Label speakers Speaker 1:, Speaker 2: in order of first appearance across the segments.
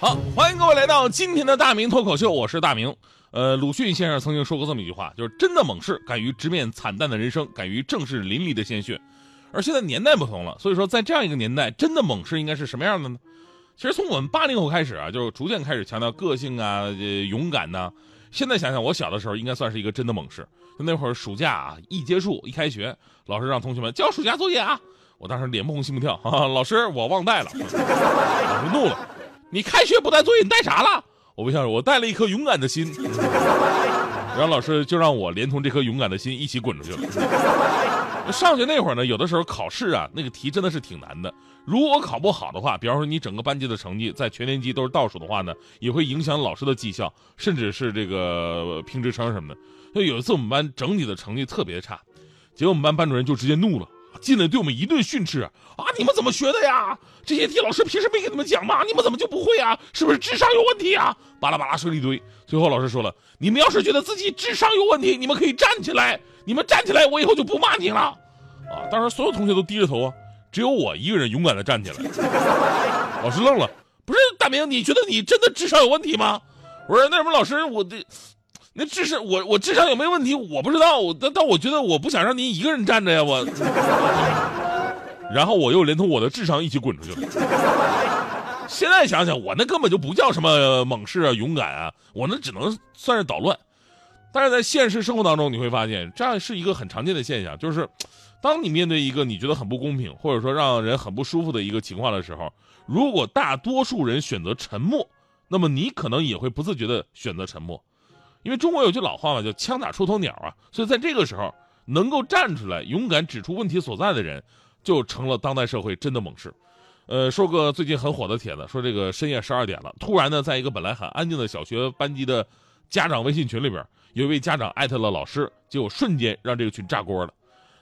Speaker 1: 好，欢迎各位来到今天的大明脱口秀，我是大明。呃，鲁迅先生曾经说过这么一句话，就是真的猛士敢于直面惨淡的人生，敢于正视淋漓的鲜血。而现在年代不同了，所以说在这样一个年代，真的猛士应该是什么样的呢？其实从我们八零后开始啊，就逐渐开始强调个性啊、勇敢呐、现在想想，我小的时候应该算是一个真的猛士。那会儿暑假啊，一结束一开学，老师让同学们交暑假作业啊，我当时脸不红心不跳，哈、哈，老师我忘带了，老师怒了。你开学不带作业，你带啥了？我微笑说，我带了一颗勇敢的心。然后老师就让我连同这颗勇敢的心一起滚出去了。上学那会儿呢，有的时候考试啊，那个题真的是挺难的。如果考不好的话，比方说你整个班级的成绩在全年级都是倒数的话呢，也会影响老师的绩效，甚至是这个评职称什么的。就有一次我们班整体的成绩特别差，结果我们班班主任就直接怒了。进来对我们一顿训斥啊！你们怎么学的呀？这些题老师平时没给你们讲吗？你们怎么就不会啊？是不是智商有问题啊？巴拉巴拉说了一堆。最后老师说了：“你们要是觉得自己智商有问题，你们可以站起来。你们站起来，我以后就不骂你了。”啊！当时所有同学都低着头啊，只有我一个人勇敢的站起来。老师愣了：“不是大明，你觉得你真的智商有问题吗？”我说：“那什么，老师，我这……那智商，我我智商有没有问题？我不知道。但但我觉得我不想让您一个人站着呀，我。”然后我又连同我的智商一起滚出去了。现在想想，我那根本就不叫什么猛士啊、勇敢啊，我那只能算是捣乱。但是在现实生活当中，你会发现这样是一个很常见的现象，就是当你面对一个你觉得很不公平，或者说让人很不舒服的一个情况的时候，如果大多数人选择沉默，那么你可能也会不自觉的选择沉默。因为中国有句老话嘛，叫“枪打出头鸟”啊，所以在这个时候，能够站出来勇敢指出问题所在的人。就成了当代社会真的猛士，呃，说个最近很火的帖子，说这个深夜十二点了，突然呢，在一个本来很安静的小学班级的家长微信群里边，有一位家长艾特了老师，结果瞬间让这个群炸锅了。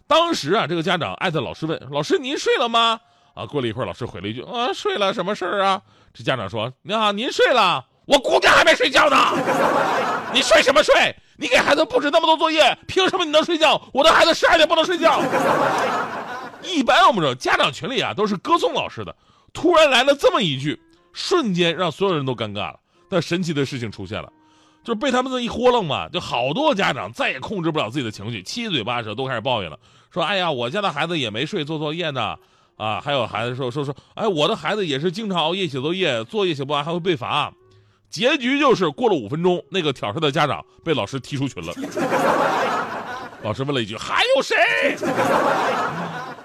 Speaker 1: 当时啊，这个家长艾特老师问老师：“您睡了吗？”啊，过了一会儿，老师回了一句：“啊，睡了，什么事儿啊？”这家长说：“您好，您睡了，我姑娘还没睡觉呢。你睡什么睡？你给孩子布置那么多作业，凭什么你能睡觉？我的孩子十二点不能睡觉。”一般我们说家长群里啊都是歌颂老师的，突然来了这么一句，瞬间让所有人都尴尬了。但神奇的事情出现了，就是被他们这一豁楞嘛，就好多家长再也控制不了自己的情绪，七嘴八舌都开始抱怨了，说：“哎呀，我家的孩子也没睡做作业呢，啊，还有孩子说说说，哎，我的孩子也是经常熬夜写作业，作业写不完还会被罚。”结局就是过了五分钟，那个挑事的家长被老师踢出群了。老师问了一句：“还有谁？”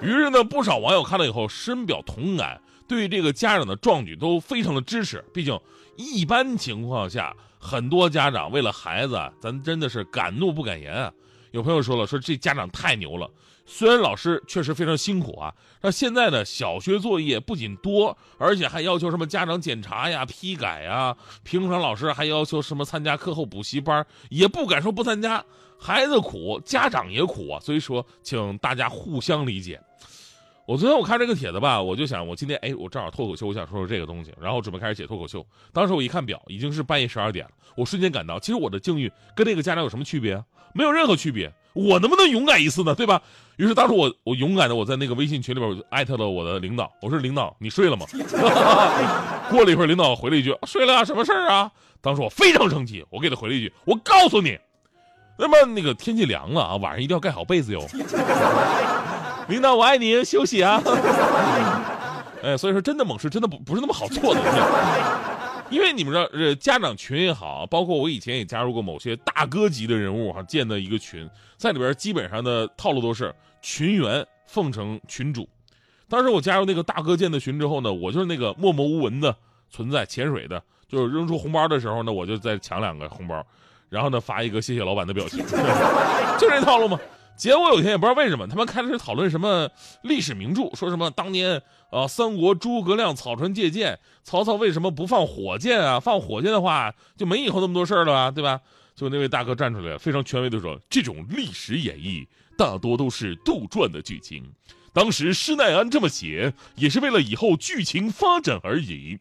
Speaker 1: 于是呢，不少网友看了以后深表同感，对这个家长的壮举都非常的支持。毕竟，一般情况下，很多家长为了孩子，咱真的是敢怒不敢言啊。有朋友说了，说这家长太牛了。虽然老师确实非常辛苦啊，那现在呢，小学作业不仅多，而且还要求什么家长检查呀、批改呀。平常老师还要求什么参加课后补习班，也不敢说不参加。孩子苦，家长也苦啊。所以说，请大家互相理解。我昨天我看这个帖子吧，我就想，我今天哎，我正好脱口秀，我想说说这个东西，然后准备开始写脱口秀。当时我一看表，已经是半夜十二点了，我瞬间感到，其实我的境遇跟那个家长有什么区别？没有任何区别。我能不能勇敢一次呢？对吧？于是当时我我勇敢的我在那个微信群里边，我就艾特了我的领导，我说领导，你睡了吗？过了一会儿，领导回了一句睡了啊，什么事儿啊？当时我非常生气，我给他回了一句，我告诉你，那么那个天气凉了啊，晚上一定要盖好被子哟。领导，我爱你，休息啊！哎，所以说，真的猛士真的不不是那么好做的，因为你们知道，呃，家长群也好，包括我以前也加入过某些大哥级的人物哈建的一个群，在里边基本上的套路都是群员奉承群主。当时我加入那个大哥建的群之后呢，我就是那个默默无闻的存在，潜水的，就是扔出红包的时候呢，我就再抢两个红包，然后呢发一个谢谢老板的表情，就这套路嘛。结果有一天也不知道为什么，他们开始讨论什么历史名著，说什么当年呃三国诸葛亮草船借箭，曹操为什么不放火箭啊？放火箭的话就没以后那么多事儿了啊，对吧？就那位大哥站出来，非常权威的说，这种历史演绎大多都是杜撰的剧情。当时施耐庵这么写，也是为了以后剧情发展而已。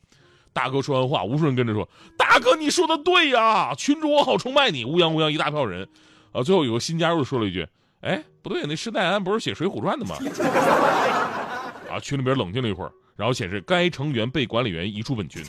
Speaker 1: 大哥说完话，无数人跟着说：“大哥，你说的对呀，群主我好崇拜你。”乌泱乌泱一大票人，啊，最后有个新加入说了一句：“哎，不对，那施耐庵不是写《水浒传》的吗？” 啊，群里边冷静了一会儿，然后显示该成员被管理员移出本群。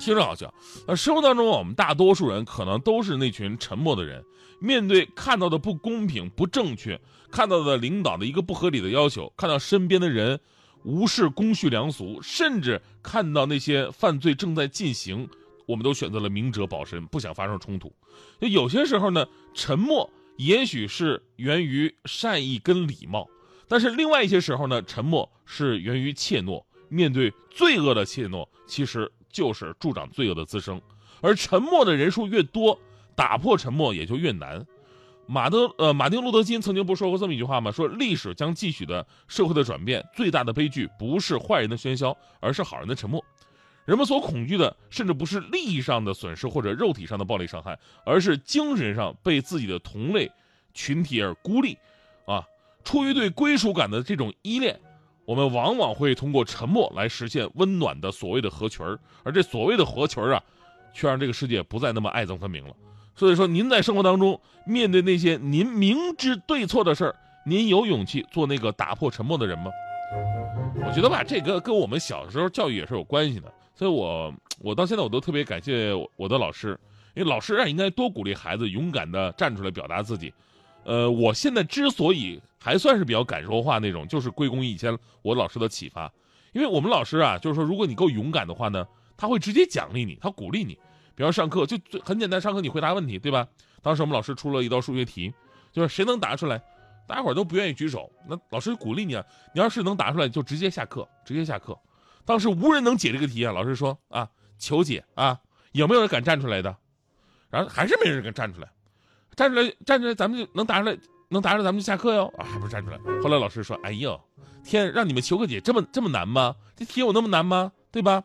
Speaker 1: 听着好笑，呃，生活当中我们大多数人可能都是那群沉默的人，面对看到的不公平、不正确，看到的领导的一个不合理的要求，看到身边的人。无视公序良俗，甚至看到那些犯罪正在进行，我们都选择了明哲保身，不想发生冲突。就有些时候呢，沉默也许是源于善意跟礼貌，但是另外一些时候呢，沉默是源于怯懦。面对罪恶的怯懦，其实就是助长罪恶的滋生。而沉默的人数越多，打破沉默也就越难。马德呃，马丁路德金曾经不说过这么一句话吗？说历史将继续的社会的转变，最大的悲剧不是坏人的喧嚣，而是好人的沉默。人们所恐惧的，甚至不是利益上的损失或者肉体上的暴力伤害，而是精神上被自己的同类群体而孤立。啊，出于对归属感的这种依恋，我们往往会通过沉默来实现温暖的所谓的合群儿，而这所谓的合群儿啊，却让这个世界不再那么爱憎分明了。所以说，您在生活当中面对那些您明知对错的事儿，您有勇气做那个打破沉默的人吗？我觉得吧，这个跟我们小时候教育也是有关系的。所以我我到现在我都特别感谢我的老师，因为老师啊应该多鼓励孩子勇敢的站出来表达自己。呃，我现在之所以还算是比较敢说话那种，就是归功于以前我老师的启发。因为我们老师啊，就是说如果你够勇敢的话呢，他会直接奖励你，他鼓励你。比方上课就很简单，上课你回答问题，对吧？当时我们老师出了一道数学题，就是谁能答出来，大家伙都不愿意举手，那老师鼓励你啊，你要是能答出来，就直接下课，直接下课。当时无人能解这个题啊，老师说啊，求解啊，有没有人敢站出来的？然后还是没人敢站出来，站出来，站出来，咱们就能答出来，能答出来，咱们就下课哟啊，还不是站出来。后来老师说，哎呦，天，让你们求个解这么这么难吗？这题有那么难吗？对吧？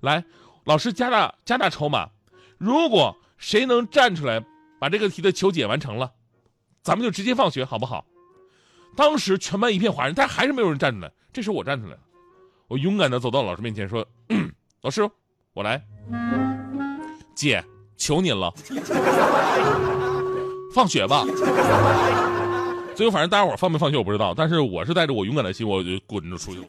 Speaker 1: 来，老师加大加大筹码。如果谁能站出来把这个题的求解完成了，咱们就直接放学，好不好？当时全班一片哗然，但还是没有人站出来。这时候我站出来了，我勇敢的走到老师面前说：“老师，我来，姐，求您了，放学吧。”最后反正大家伙放没放学我不知道，但是我是带着我勇敢的心，我就滚着出去了。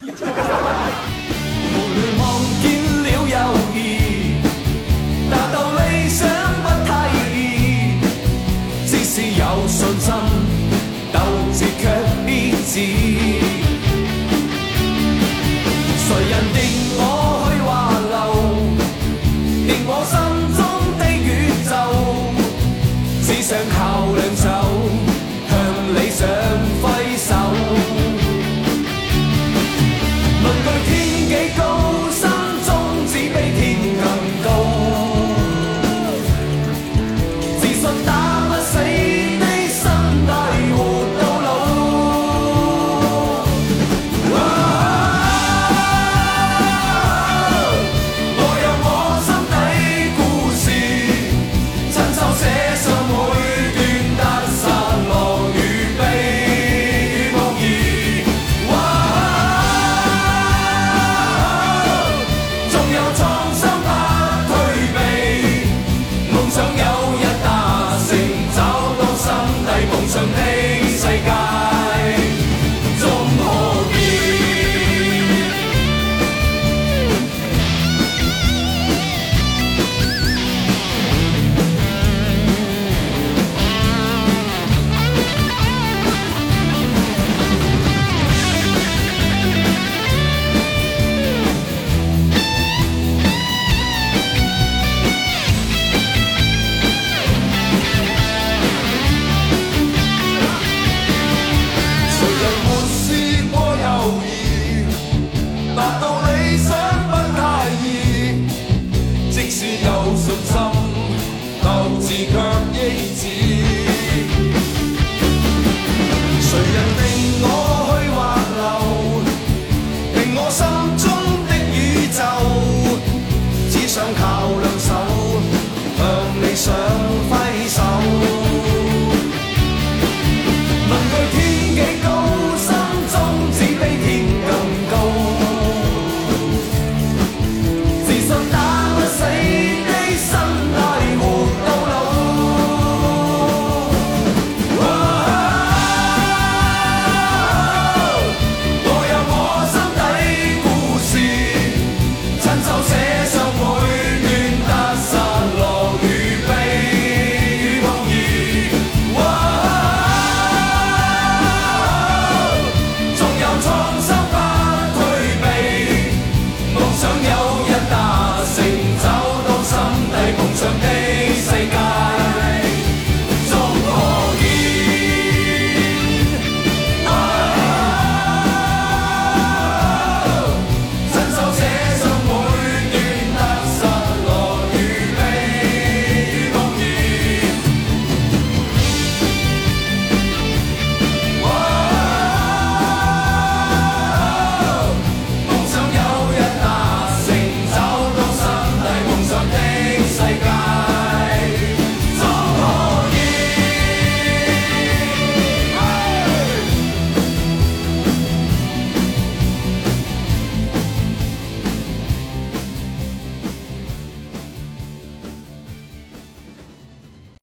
Speaker 1: 即使有信心。